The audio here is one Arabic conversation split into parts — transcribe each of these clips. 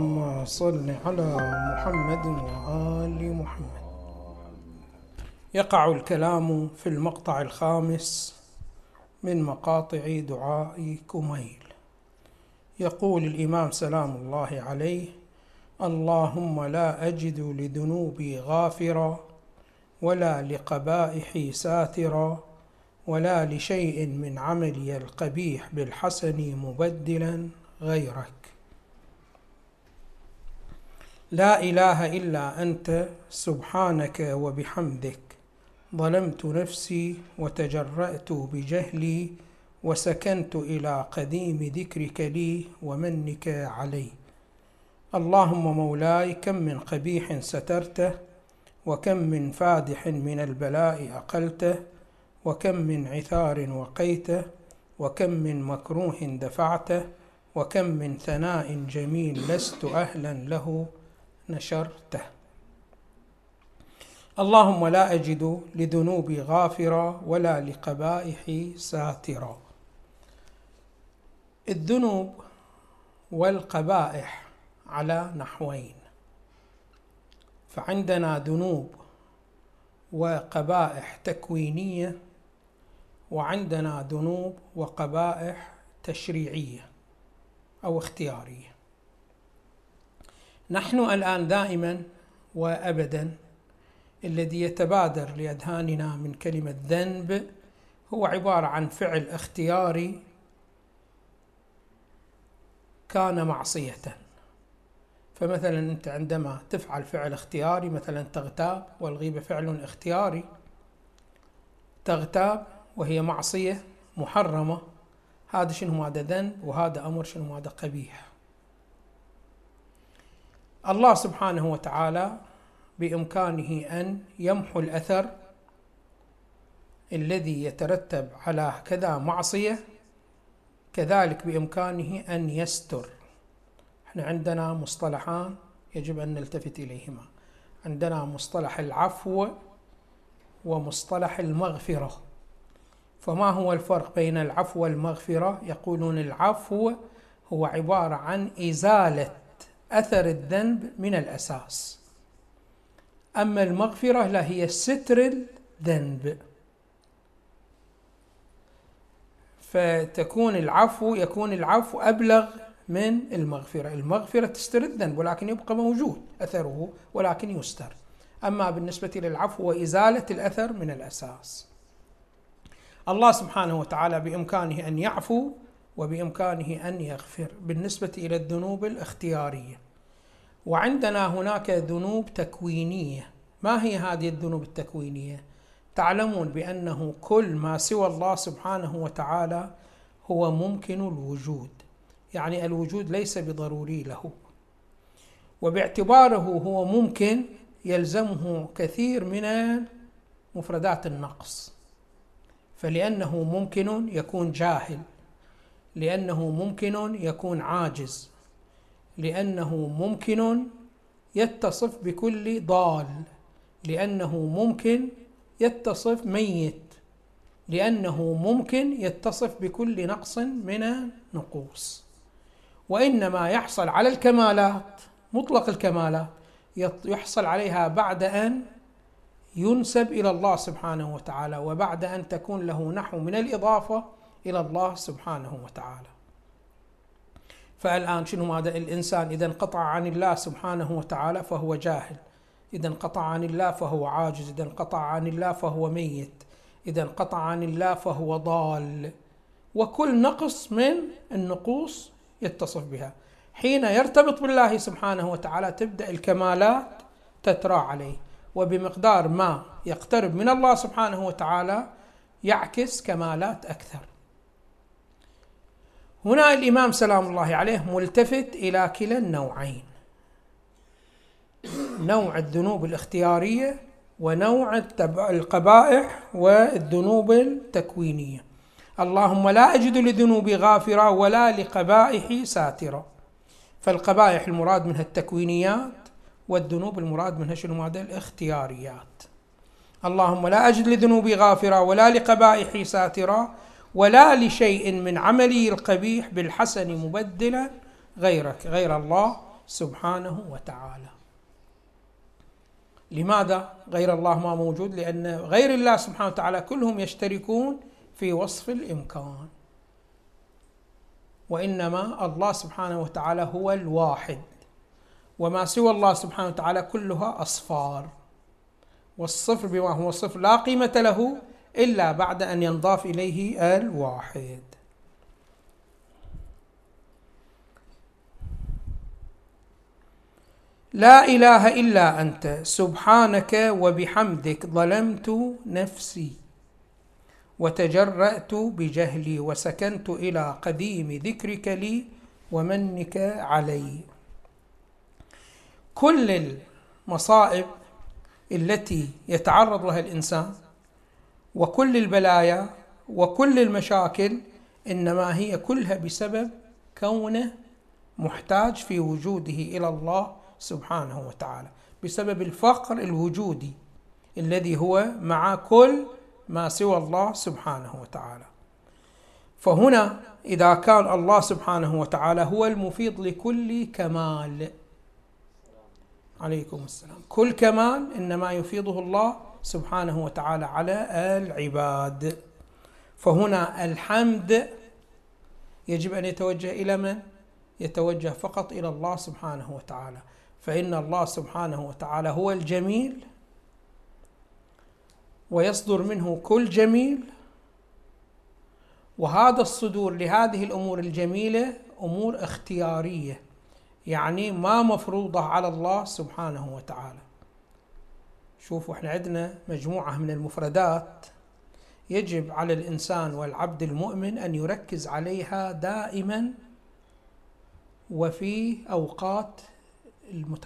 اللهم صل على محمد وآل محمد. يقع الكلام في المقطع الخامس من مقاطع دعاء كميل. يقول الإمام سلام الله عليه اللهم لا أجد لذنوبي غافرا ولا لقبائحي ساترا ولا لشيء من عملي القبيح بالحسن مبدلا غيرك. لا إله إلا أنت سبحانك وبحمدك. ظلمت نفسي وتجرأت بجهلي وسكنت إلى قديم ذكرك لي ومنك علي. اللهم مولاي كم من قبيح سترته وكم من فادح من البلاء أقلته وكم من عثار وقيته وكم من مكروه دفعته وكم من ثناء جميل لست أهلا له. نشرته. اللهم لا أجد لذنوبي غافرا ولا لقبائحي ساترا. الذنوب والقبائح على نحوين. فعندنا ذنوب وقبائح تكوينية وعندنا ذنوب وقبائح تشريعية أو اختيارية. نحن الآن دائما وابدا الذي يتبادر لأذهاننا من كلمة ذنب هو عبارة عن فعل اختياري كان معصية. فمثلا أنت عندما تفعل فعل اختياري مثلا تغتاب والغيبه فعل اختياري تغتاب وهي معصية محرمة هذا شنو؟ هذا ذنب وهذا أمر شنو؟ هذا قبيح. الله سبحانه وتعالى بإمكانه أن يمحو الأثر الذي يترتب على كذا معصية كذلك بإمكانه أن يستر. إحنا عندنا مصطلحان يجب أن نلتفت إليهما. عندنا مصطلح العفو ومصطلح المغفرة. فما هو الفرق بين العفو والمغفرة؟ يقولون العفو هو عبارة عن إزالة أثر الذنب من الأساس. أما المغفرة لا هي ستر الذنب. فتكون العفو يكون العفو أبلغ من المغفرة. المغفرة تستر الذنب ولكن يبقى موجود أثره ولكن يستر. أما بالنسبة للعفو وإزالة الأثر من الأساس. الله سبحانه وتعالى بإمكانه أن يعفو وبإمكانه أن يغفر بالنسبة إلى الذنوب الاختيارية. وعندنا هناك ذنوب تكوينية. ما هي هذه الذنوب التكوينية؟ تعلمون بأنه كل ما سوى الله سبحانه وتعالى هو ممكن الوجود. يعني الوجود ليس بضروري له. وباعتباره هو ممكن يلزمه كثير من مفردات النقص. فلأنه ممكن يكون جاهل. لأنه ممكن يكون عاجز. لأنه ممكن يتصف بكل ضال. لأنه ممكن يتصف ميت. لأنه ممكن يتصف بكل نقص من النقوص. وإنما يحصل على الكمالات مطلق الكمالات يحصل عليها بعد أن ينسب إلى الله سبحانه وتعالى وبعد أن تكون له نحو من الإضافة إلى الله سبحانه وتعالى. فالآن شنو هذا الإنسان إذا انقطع عن الله سبحانه وتعالى فهو جاهل، إذا انقطع عن الله فهو عاجز، إذا انقطع عن الله فهو ميت، إذا انقطع عن الله فهو ضال. وكل نقص من النقوص يتصف بها. حين يرتبط بالله سبحانه وتعالى تبدأ الكمالات تترى عليه. وبمقدار ما يقترب من الله سبحانه وتعالى يعكس كمالات أكثر. هنا الإمام سلام الله عليه ملتفت إلى كلا النوعين. نوع الذنوب الاختيارية ونوع القبائح والذنوب التكوينية. اللهم لا أجد لذنوبي غافرا ولا لقبائحي ساترا. فالقبائح المراد منها التكوينيات والذنوب المراد منها شنو؟ هذا الاختياريات. اللهم لا أجد لذنوبي غافرا ولا لقبائحي ساترا. ولا لشيء من عملي القبيح بالحسن مبدلا غيرك غير الله سبحانه وتعالى. لماذا غير الله ما موجود؟ لأن غير الله سبحانه وتعالى كلهم يشتركون في وصف الإمكان. وإنما الله سبحانه وتعالى هو الواحد. وما سوى الله سبحانه وتعالى كلها أصفار. والصفر بما هو صفر لا قيمة له إلا بعد أن ينضاف إليه الواحد لا إله إلا أنت. سبحانك وبحمدك ظلمت نفسي وتجرأت بجهلي وسكنت إلى قديم ذكرك لي ومنك علي. كل المصائب التي يتعرض لها الإنسان وكل البلايا وكل المشاكل إنما هي كلها بسبب كونه محتاج في وجوده إلى الله سبحانه وتعالى بسبب الفقر الوجودي الذي هو مع كل ما سوى الله سبحانه وتعالى. فهنا إذا كان الله سبحانه وتعالى هو المفيض لكل كمال. عليكم السلام. كل كمال إنما يفيضه الله سبحانه وتعالى على العباد. فهنا الحمد يجب أن يتوجه إلى من؟ يتوجه فقط إلى الله سبحانه وتعالى. فإن الله سبحانه وتعالى هو الجميل ويصدر منه كل جميل وهذا الصدور لهذه الأمور الجميلة أمور اختيارية يعني ما مفروضة على الله سبحانه وتعالى. شوفوا إحنا عندنا مجموعة من المفردات يجب على الإنسان والعبد المؤمن أن يركز عليها دائما وفي أوقات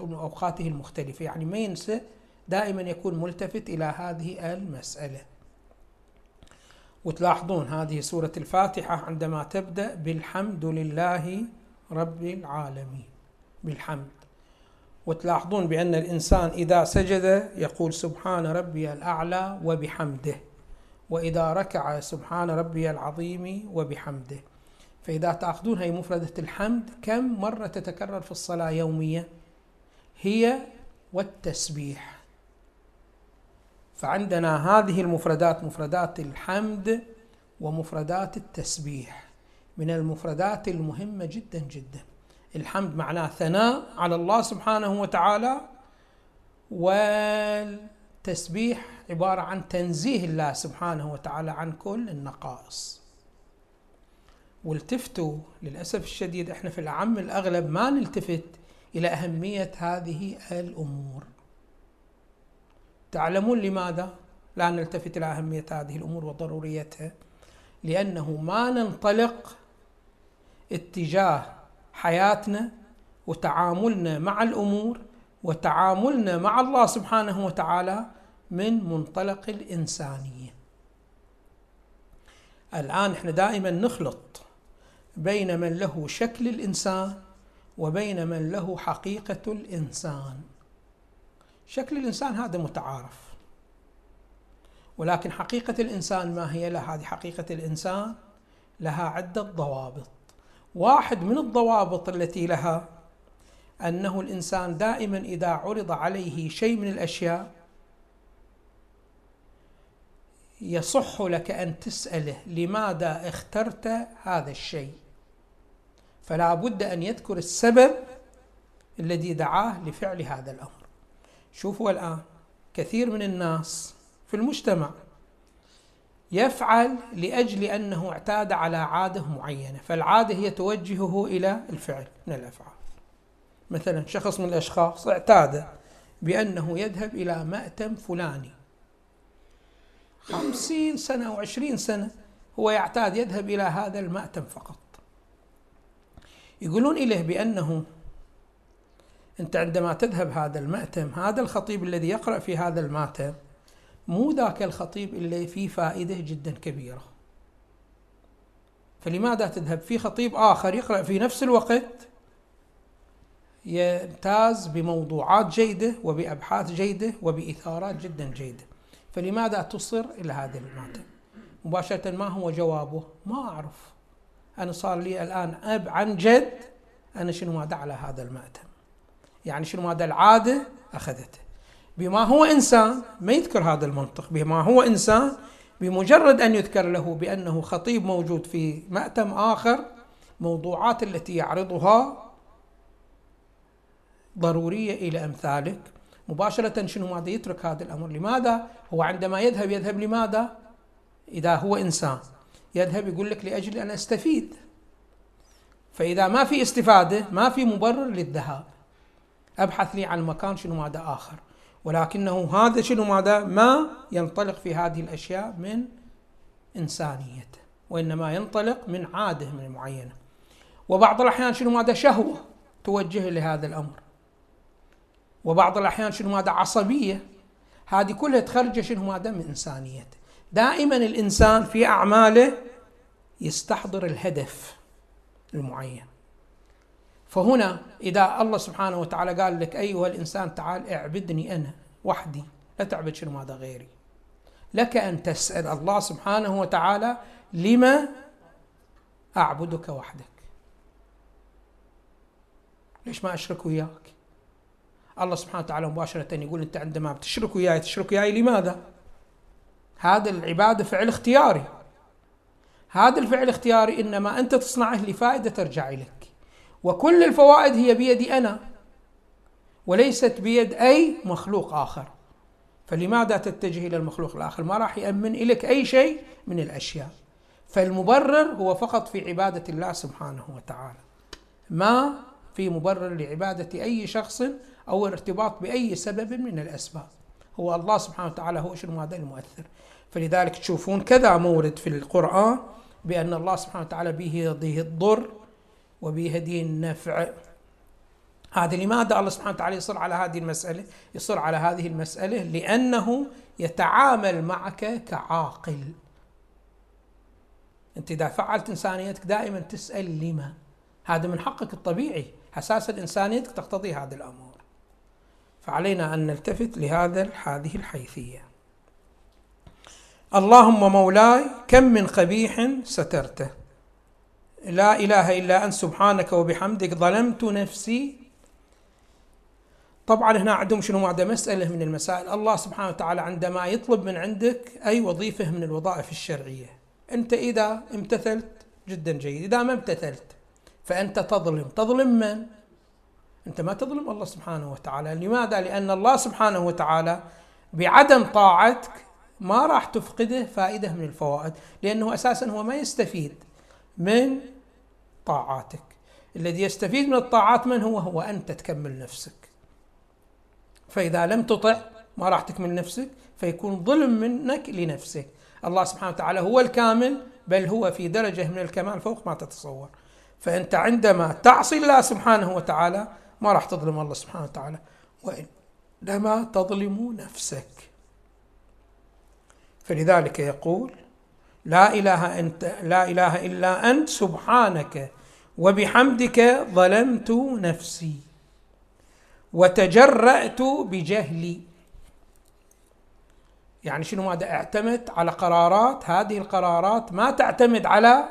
أوقاته المختلفة. يعني ما ينسى دائما يكون ملتفت إلى هذه المسألة. وتلاحظون هذه سورة الفاتحة عندما تبدأ بالحمد لله رب العالمين. بالحمد. وتلاحظون بأن الإنسان إذا سجد يقول سبحان ربي الأعلى وبحمده وإذا ركع سبحان ربي العظيم وبحمده. فإذا تأخذون هي مفردة الحمد كم مرة تتكرر في الصلاة يوميا؟ هي والتسبيح. فعندنا هذه المفردات مفردات الحمد ومفردات التسبيح من المفردات المهمة جدا جدا. الحمد معناه ثناء على الله سبحانه وتعالى والتسبيح عبارة عن تنزيه الله سبحانه وتعالى عن كل النقائص. والتفتوا للأسف الشديد إحنا في الأعم الأغلب ما نلتفت إلى أهمية هذه الأمور. تعلمون لماذا لا نلتفت إلى أهمية هذه الأمور وضروريتها؟ لأنه ما ننطلق اتجاه حياتنا وتعاملنا مع الأمور وتعاملنا مع الله سبحانه وتعالى من منطلق الإنسانية. الآن إحنا دائما نخلط بين من له شكل الإنسان وبين من له حقيقة الإنسان. شكل الإنسان هذا متعارف ولكن حقيقة الإنسان ما هي؟ لها هذه حقيقة الإنسان لها عدة ضوابط. واحد من الضوابط التي لها أنه الإنسان دائما إذا عرض عليه شيء من الأشياء يصح لك أن تسأله لماذا اخترت هذا الشيء؟ فلا بد أن يذكر السبب الذي دعاه لفعل هذا الأمر. شوفوا الآن كثير من الناس في المجتمع يفعل لأجل أنه اعتاد على عادة معينة فالعادة هي توجهه إلى الفعل من الأفعال. مثلا شخص من الأشخاص اعتاد بأنه يذهب إلى مأتم فلاني. خمسين سنة أو عشرين سنة هو يعتاد يذهب إلى هذا المأتم فقط. يقولون إليه بأنه أنت عندما تذهب هذا المأتم هذا الخطيب الذي يقرأ في هذا المأتم مو ذاك الخطيب اللي فيه فائدة جدا كبيرة. فلماذا تذهب؟ في خطيب آخر يقرأ في نفس الوقت يمتاز بموضوعات جيدة وبأبحاث جيدة وبإثارات جدا جيدة. فلماذا تصر إلى هذا المأتم مباشرة ما هو جوابه؟ ما أعرف. أنا صار لي الآن أب عن جد أنا شنو ماذا على هذا المأتم؟ يعني شنو هذا العادة أخذته. بما هو إنسان ما يذكر هذا المنطق. بما هو إنسان بمجرد أن يذكر له بأنه خطيب موجود في مأتم آخر موضوعات التي يعرضها ضرورية إلى أمثالك. مباشرة شنو ماذا يترك هذا الأمر؟ لماذا؟ هو عندما يذهب يذهب لماذا؟ إذا هو إنسان. يذهب يقول لك لأجل أن أستفيد. فإذا ما في استفادة ما في مبرر للذهاب. أبحث لي عن مكان شنو ماذا آخر. ولكنه هذا شنو ماذا؟ ما ينطلق في هذه الأشياء من إنسانيته وإنما ينطلق من عادة من معينة وبعض الأحيان شنو ماذا؟ شهوة توجه لهذا الأمر. وبعض الأحيان شنو ماذا؟ عصبية. هذه كلها تخرج شنو ماذا؟ من إنسانيته دائما الإنسان في أعماله يستحضر الهدف المعين. فهنا إذا الله سبحانه وتعالى قال لك أيها الإنسان تعال اعبدني أنا وحدي لا تعبد شنو ماذا غيري. لك أن تسأل الله سبحانه وتعالى لما أعبدك وحدك. ليش ما أشرك وياك؟ الله سبحانه وتعالى مباشرة يقول أنت عندما بتشرك وياي تشرك وياي لماذا؟ هذا العبادة فعل اختياري. هذا الفعل الاختياري إنما أنت تصنعه لفائدة ترجع إليك. وكل الفوائد هي بيدي أنا وليست بيد أي مخلوق آخر. فلماذا تتجه إلى المخلوق الآخر؟ ما راح يأمن إليك أي شيء من الأشياء. فالمبرر هو فقط في عبادة الله سبحانه وتعالى ما في مبرر لعبادة أي شخص أو الارتباط بأي سبب من الأسباب. هو الله سبحانه وتعالى هو شنو؟ هذا المؤثر. فلذلك تشوفون كذا مورد في القرآن بأن الله سبحانه وتعالى بيده الضر وبيده النفع. هذا لماذا الله سبحانه وتعالى يصر على هذه المسألة؟ يصر على هذه المسألة لأنه يتعامل معك كعاقل. أنت إذا فعلت إنسانيتك دائما تسأل لما؟ هذا من حقك الطبيعي. حساسة إنسانيتك تقتضي هذا الأمر فعلينا أن نلتفت لهذا هذه الحيثية. اللهم مولاي كم من قبيح سترته. لا إله إلا أنت سبحانك وبحمدك ظلمت نفسي. طبعا هنا عندهم شنو؟ هذا مسألة من المسائل. الله سبحانه وتعالى عندما يطلب من عندك أي وظيفة من الوظائف الشرعية أنت إذا امتثلت جدا جيد. إذا ما امتثلت فأنت تظلم. تظلم من؟ أنت ما تظلم الله سبحانه وتعالى. لماذا؟ لأن الله سبحانه وتعالى بعدم طاعتك ما راح تفقده فائدة من الفوائد لأنه أساسا هو ما يستفيد من طاعاتك. الذي يستفيد من الطاعات من هو؟ هو أنت تكمل نفسك. فإذا لم تطع ما راح تكمل نفسك فيكون ظلم منك لنفسك. الله سبحانه وتعالى هو الكامل بل هو في درجة من الكمال فوق ما تتصور. فأنت عندما تعصي الله سبحانه وتعالى ما راح تظلم الله سبحانه وتعالى. وإنما تظلم نفسك. فلذلك يقول لا إله انت لا إله إلا أنت سبحانك. وبحمدك ظلمت نفسي وتجرأت بجهلي. يعني شنو ماذا؟ اعتمد على قرارات. هذه القرارات ما تعتمد على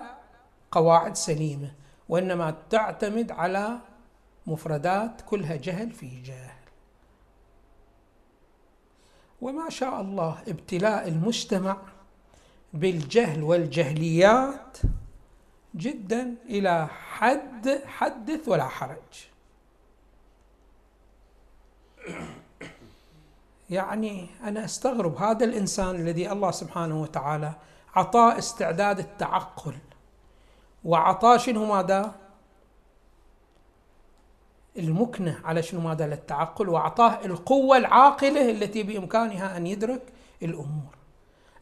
قواعد سليمة وإنما تعتمد على مفردات كلها جهل في جهل. وما شاء الله ابتلاء المجتمع بالجهل والجهليات جدا إلى حد حدث ولا حرج. يعني أنا أستغرب هذا الإنسان الذي الله سبحانه وتعالى عطاه استعداد التعقل. وعطاه شنو ماذا؟ المكنة على شنو ماذا؟ للتعقل. وأعطاه القوة العاقلة التي بإمكانها أن يدرك الأمور.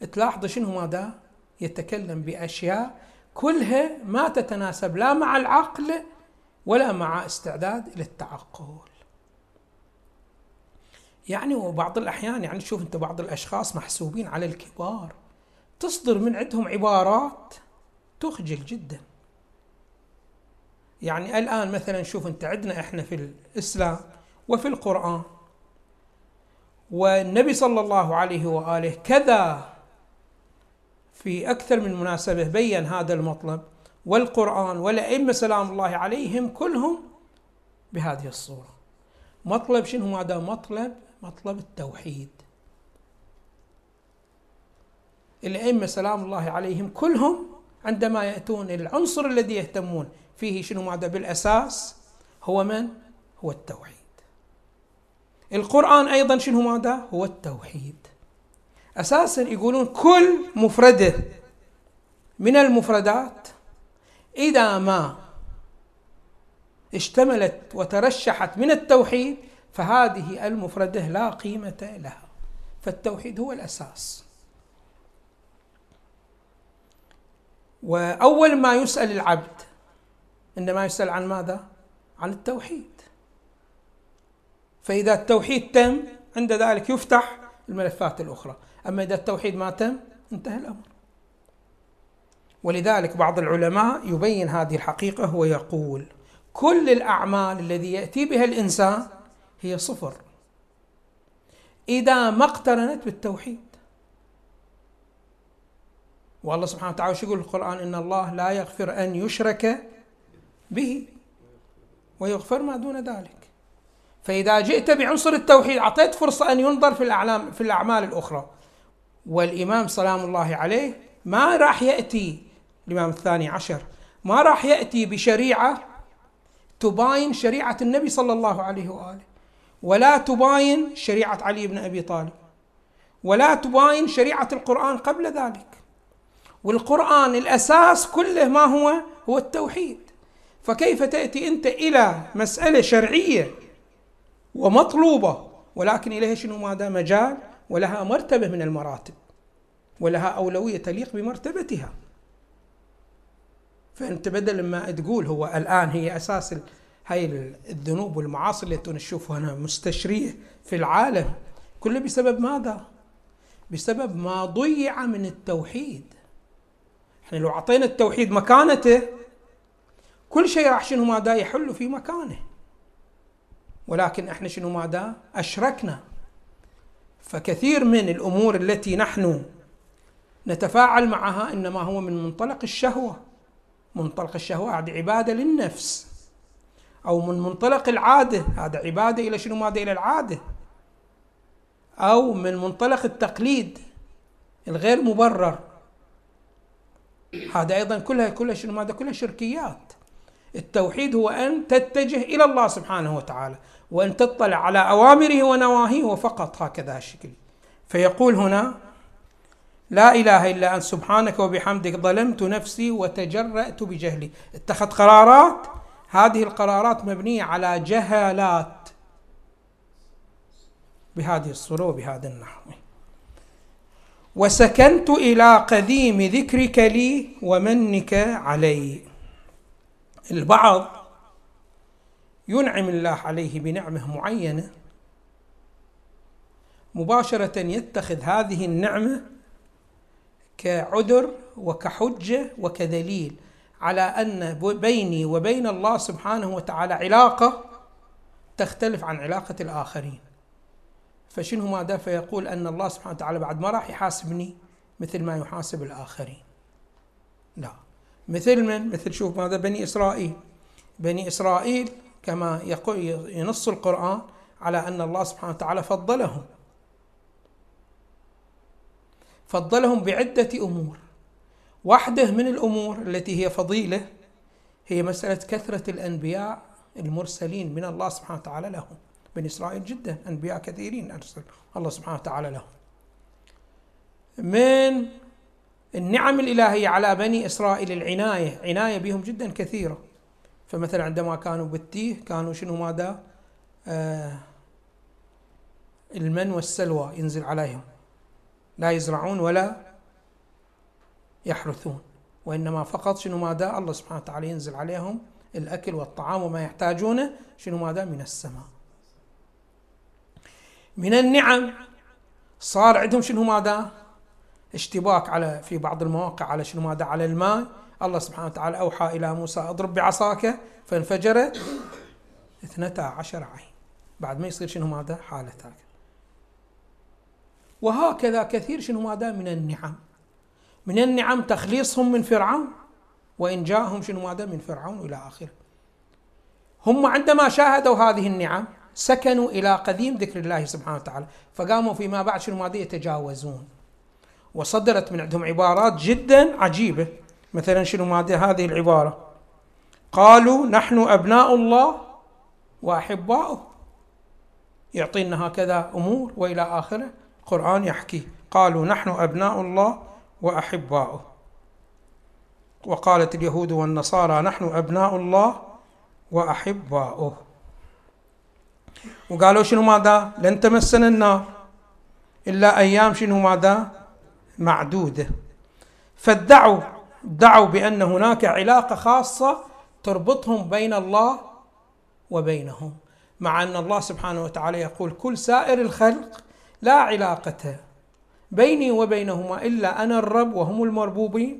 تلاحظ شنو ماذا؟ يتكلم بأشياء كلها ما تتناسب لا مع العقل ولا مع استعداد للتعقل. يعني وبعض الأحيان يعني شوف أنت بعض الأشخاص محسوبين على الكبار تصدر من عندهم عبارات تخجل جدا. يعني الآن مثلا شوف أنت عندنا إحنا في الإسلام وفي القرآن والنبي صلى الله عليه وآله كذا في أكثر من مناسبة بين هذا المطلب والقرآن والأئمة سلام الله عليهم كلهم بهذه الصورة. مطلب شنو؟ هذا مطلب مطلب التوحيد. الأئمة سلام الله عليهم كلهم عندما يأتون العنصر الذي يهتمون فيه شنو؟ ماذا بالأساس هو من؟ هو التوحيد. القرآن أيضا شنو ماذا؟ هو التوحيد. أساسا يقولون كل مفردة من المفردات إذا ما اشتملت وترشحت من التوحيد فهذه المفردة لا قيمة لها. فالتوحيد هو الأساس. وأول ما يسأل العبد عندما يسأل عن ماذا؟ عن التوحيد. فإذا التوحيد تم عند ذلك يفتح الملفات الأخرى. أما إذا التوحيد ما تم انتهى الأمر. ولذلك بعض العلماء يبين هذه الحقيقة ويقول كل الأعمال الذي يأتي بها الإنسان هي صفر. إذا ما اقترنت بالتوحيد. والله سبحانه وتعالى يقول القرآن؟ إن الله لا يغفر أن يشرك به ويغفر ما دون ذلك. فإذا جئت بعنصر التوحيد أعطيت فرصة أن ينظر في الأعلام في الأعمال الأخرى. والإمام سلام الله عليه ما راح يأتي الإمام الثاني عشر ما راح يأتي بشريعة تباين شريعة النبي صلى الله عليه وآله ولا تباين شريعة علي بن أبي طالب ولا تباين شريعة القرآن قبل ذلك. والقرآن الأساس كله ما هو؟ هو التوحيد. فكيف تأتي أنت إلى مسألة شرعية ومطلوبة ولكن إليها شنو؟ ماذا مجال ولها مرتبة من المراتب ولها أولوية تليق بمرتبتها. فأنت بدل ما تقول هو الآن هي أساس هاي الذنوب والمعاصي اللي نشوفها هنا مستشرية في العالم. كله بسبب ماذا؟ بسبب ما ضيع من التوحيد. إحنا لو أعطينا التوحيد مكانته كل شيء راح شنو ماذا يحل في مكانه. ولكن إحنا شنو ماذا؟ أشركنا. فكثير من الأمور التي نحن نتفاعل معها إنما هو من منطلق الشهوة. منطلق الشهوة هذه عبادة للنفس. أو من منطلق العادة هذا عبادة إلى شنو؟ ماذا إلى العادة. أو من منطلق التقليد الغير مبرر. هذا أيضا كلها كلها شنو؟ ماذا كلها شركيات. التوحيد هو أن تتجه إلى الله سبحانه وتعالى. وان تطلع على أوامره ونواهيه وفقط هكذا الشكل. فيقول هنا لا إله إلا أنت سبحانك وبحمدك ظلمت نفسي وتجرأت بجهلي. اتخذ قرارات؟ هذه القرارات مبنية على جهالات. بهذه الصورة وبهذا النحو. وسكنت إلى قديم ذكرك لي ومنك علي. البعض ينعم الله عليه بنعمة معينة مباشرة يتخذ هذه النعمة كعذر وكحجة وكدليل على أن بيني وبين الله سبحانه وتعالى علاقة تختلف عن علاقة الآخرين. فشنو ماذا فيقول أن الله سبحانه وتعالى بعد ما راح يحاسبني مثل ما يحاسب الآخرين؟ لا. مثل من؟ مثل شوف ماذا؟ بني إسرائيل. بني إسرائيل كما يقول ينص القرآن على أن الله سبحانه وتعالى فضلهم. فضلهم بعدة أمور. واحدة من الأمور التي هي فضيلة هي مسألة كثرة الأنبياء المرسلين من الله سبحانه وتعالى لهم. بني إسرائيل جدا أنبياء كثيرين أرسل الله سبحانه وتعالى لهم. من النعم الإلهية على بني إسرائيل العناية عناية بهم جدا كثيرة. فمثلا عندما كانوا بالتيه كانوا شنو ماذا؟ آه المن والسلوى ينزل عليهم. لا يزرعون ولا يحرثون. وإنما فقط شنو ماذا؟ الله سبحانه وتعالى ينزل عليهم الأكل والطعام وما يحتاجونه شنو ماذا؟ من السماء. من النعم. صار عندهم شنو ماذا؟ اشتباك على في بعض المواقع على شنو ماذا؟ على الماء. الله سبحانه وتعالى أوحى إلى موسى أضرب بعصاك فانفجرت اثنتا عشر عين. بعد ما يصير شنو ماذا؟ حالة هكذا. وهكذا كثير شنو ماذا؟ من النعم. من النعم تخليصهم من فرعون وإن جاءهم شنو ماذا؟ من فرعون إلى آخره. هم عندما شاهدوا هذه النعم سكنوا إلى قديم ذكر الله سبحانه وتعالى فقاموا فيما بعد شنو ماذا؟ يتجاوزون. وصدرت من عندهم عبارات جدا عجيبة. مثلا شنو ماذا هذه العبارة؟ قالوا نحن أبناء الله وأحباؤه. يعطينا هكذا أمور وإلى آخره. القرآن يحكي قالوا نحن أبناء الله وأحباؤه. وقالت اليهود والنصارى نحن أبناء الله وأحباؤه. وقالوا شنو ماذا؟ لن تمسنا النار. إلا أيام شنو ماذا؟ معدودة. فادعوا ادعوا بأن هناك علاقة خاصة تربطهم بين الله وبينهم مع أن الله سبحانه وتعالى يقول كل سائر الخلق لا علاقة بيني وبينهما إلا أنا الرب وهم المربوبين.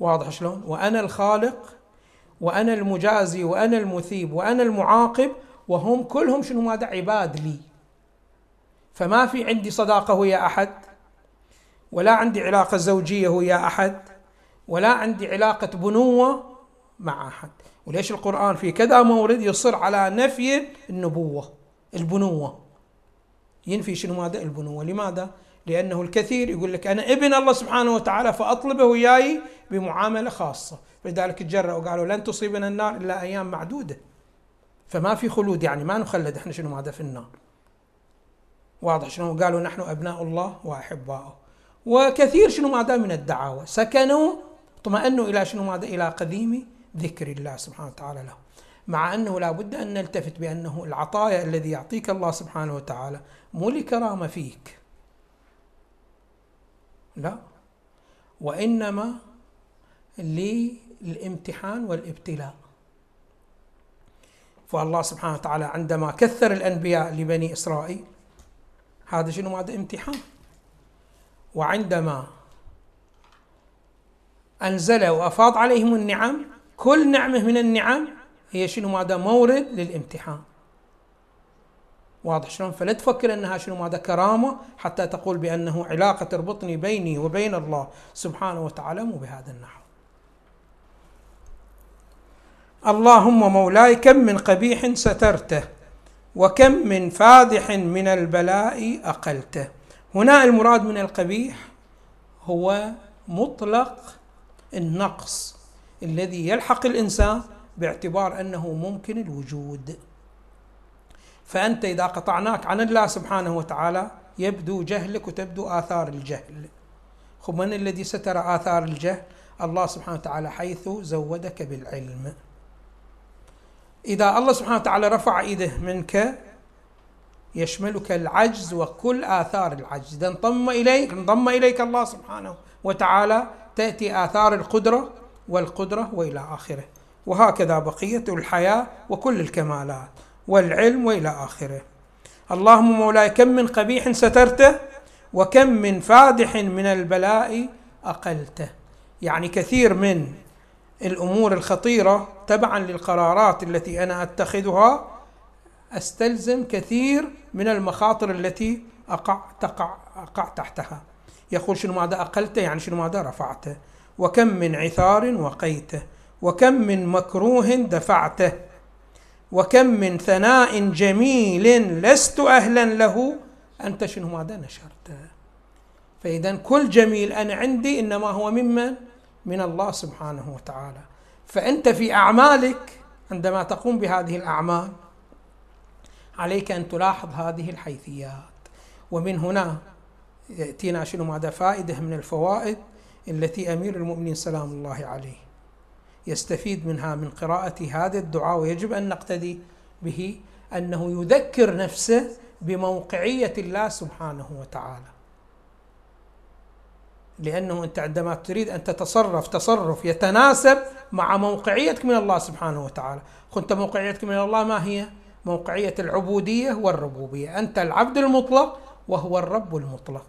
واضح شلون؟ وأنا الخالق وأنا المجازي وأنا المثيب وأنا المعاقب وهم كلهم شنو ماذا؟ عباد لي. فما في عندي صداقة ويا أحد. ولا عندي علاقة زوجية ويا أحد ولا عندي علاقة بنوة مع أحد. وليش القرآن في كذا مورد يصر على نفي النبوة البنوة. ينفي شنو ماذا؟ البنوة. لماذا؟ لأنه الكثير يقول لك أنا ابن الله سبحانه وتعالى فأطلبه وياي بمعاملة خاصة. فلذلك تجرأوا وقالوا لن تصيبنا النار إلا أيام معدودة. فما في خلود يعني ما نخلد إحنا شنو ماذا في النار. واضح شنو؟ قالوا نحن أبناء الله وأحباؤه. وكثير شنو ماذا من الدعاوى. سكنوا اطمأنوا إلى شنو ماذا؟ إلى قديم ذكر الله سبحانه وتعالى له. مع أنه لا بد أن نلتفت بأنه العطايا الذي يعطيك الله سبحانه وتعالى مو لكرامة فيك. لا. وإنما للامتحان والابتلاء. فالله سبحانه وتعالى عندما كثر الأنبياء لبني إسرائيل هذا شنو هذا امتحان. وعندما أنزل وأفاض عليهم النعم كل نعمة من النعم هي شنو؟ ماذا؟ مورد للامتحان. واضح شلون؟ فلا تفكر أنها شنو؟ ماذا؟ كرامة حتى تقول بأنه علاقة تربطني بيني وبين الله سبحانه وتعالى مو بهذا النحو. اللهم مولاي كم من قبيح سترته وكم من فادح من البلاء أقلته. هنا المراد من القبيح هو مطلق النقص الذي يلحق الإنسان باعتبار أنه ممكن الوجود. فأنت إذا قطعناك عن الله سبحانه وتعالى يبدو جهلك وتبدو آثار الجهل. من الذي ستر آثار الجهل؟ الله سبحانه وتعالى حيث زودك بالعلم. إذا الله سبحانه وتعالى رفع إيده منك يشملك العجز وكل آثار العجز. إذا انضم إليك انضم إليك الله سبحانه وتعالى تأتي آثار القدرة والقدرة وإلى آخره. وهكذا بقية الحياة وكل الكمالات والعلم وإلى آخره. اللهم مولاي كم من قبيح سترته وكم من فادح من البلاء أقلته. يعني كثير من الأمور الخطيرة تبعا للقرارات التي أنا أتخذها أستلزم كثير من المخاطر التي اقع تقع أقع تحتها. يقول شنو ماذا أقلته؟ يعني شنو ماذا رفعته؟ وكم من عثار وقيته؟ وكم من مكروه دفعته؟ وكم من ثناء جميل لست أهلا له؟ أنت شنو ماذا نشرته؟ فإذا كل جميل أنا عندي إنما هو ممن؟ من الله سبحانه وتعالى. فأنت في أعمالك عندما تقوم بهذه الأعمال عليك أن تلاحظ هذه الحيثيات. ومن هنا يأتينا شنو؟ ماذا فائدة من الفوائد التي أمير المؤمنين سلام الله عليه يستفيد منها من قراءة هذا الدعاء. ويجب أن نقتدي به أنه يذكر نفسه بموقعية الله سبحانه وتعالى. لأنه أنت عندما تريد أن تتصرف تصرف يتناسب مع موقعيتك من الله سبحانه وتعالى. كنت موقعيتك من الله ما هي؟ موقعية العبودية والربوبية. أنت العبد المطلق وهو الرب المطلق.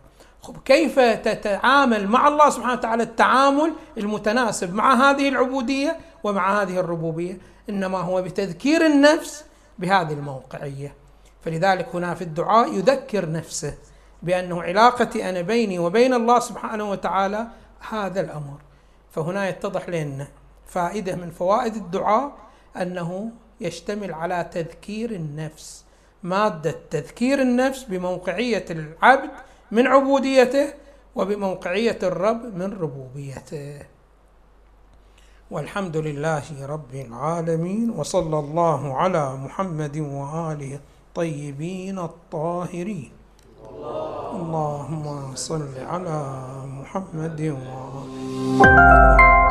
كيف تتعامل مع الله سبحانه وتعالى التعامل المتناسب مع هذه العبودية ومع هذه الربوبية؟ إنما هو بتذكير النفس بهذه الموقعية. فلذلك هنا في الدعاء يذكر نفسه بأنه علاقتي أنا بيني وبين الله سبحانه وتعالى هذا الأمر. فهنا يتضح لنا فائدة من فوائد الدعاء أنه يشتمل على تذكير النفس. مادة تذكير النفس بموقعية العبد من عبوديته وبموقعية الرب من ربوبيته. والحمد لله رب العالمين وصلى الله على محمد وآله الطيبين الطاهرين. اللهم صل على محمد وآله.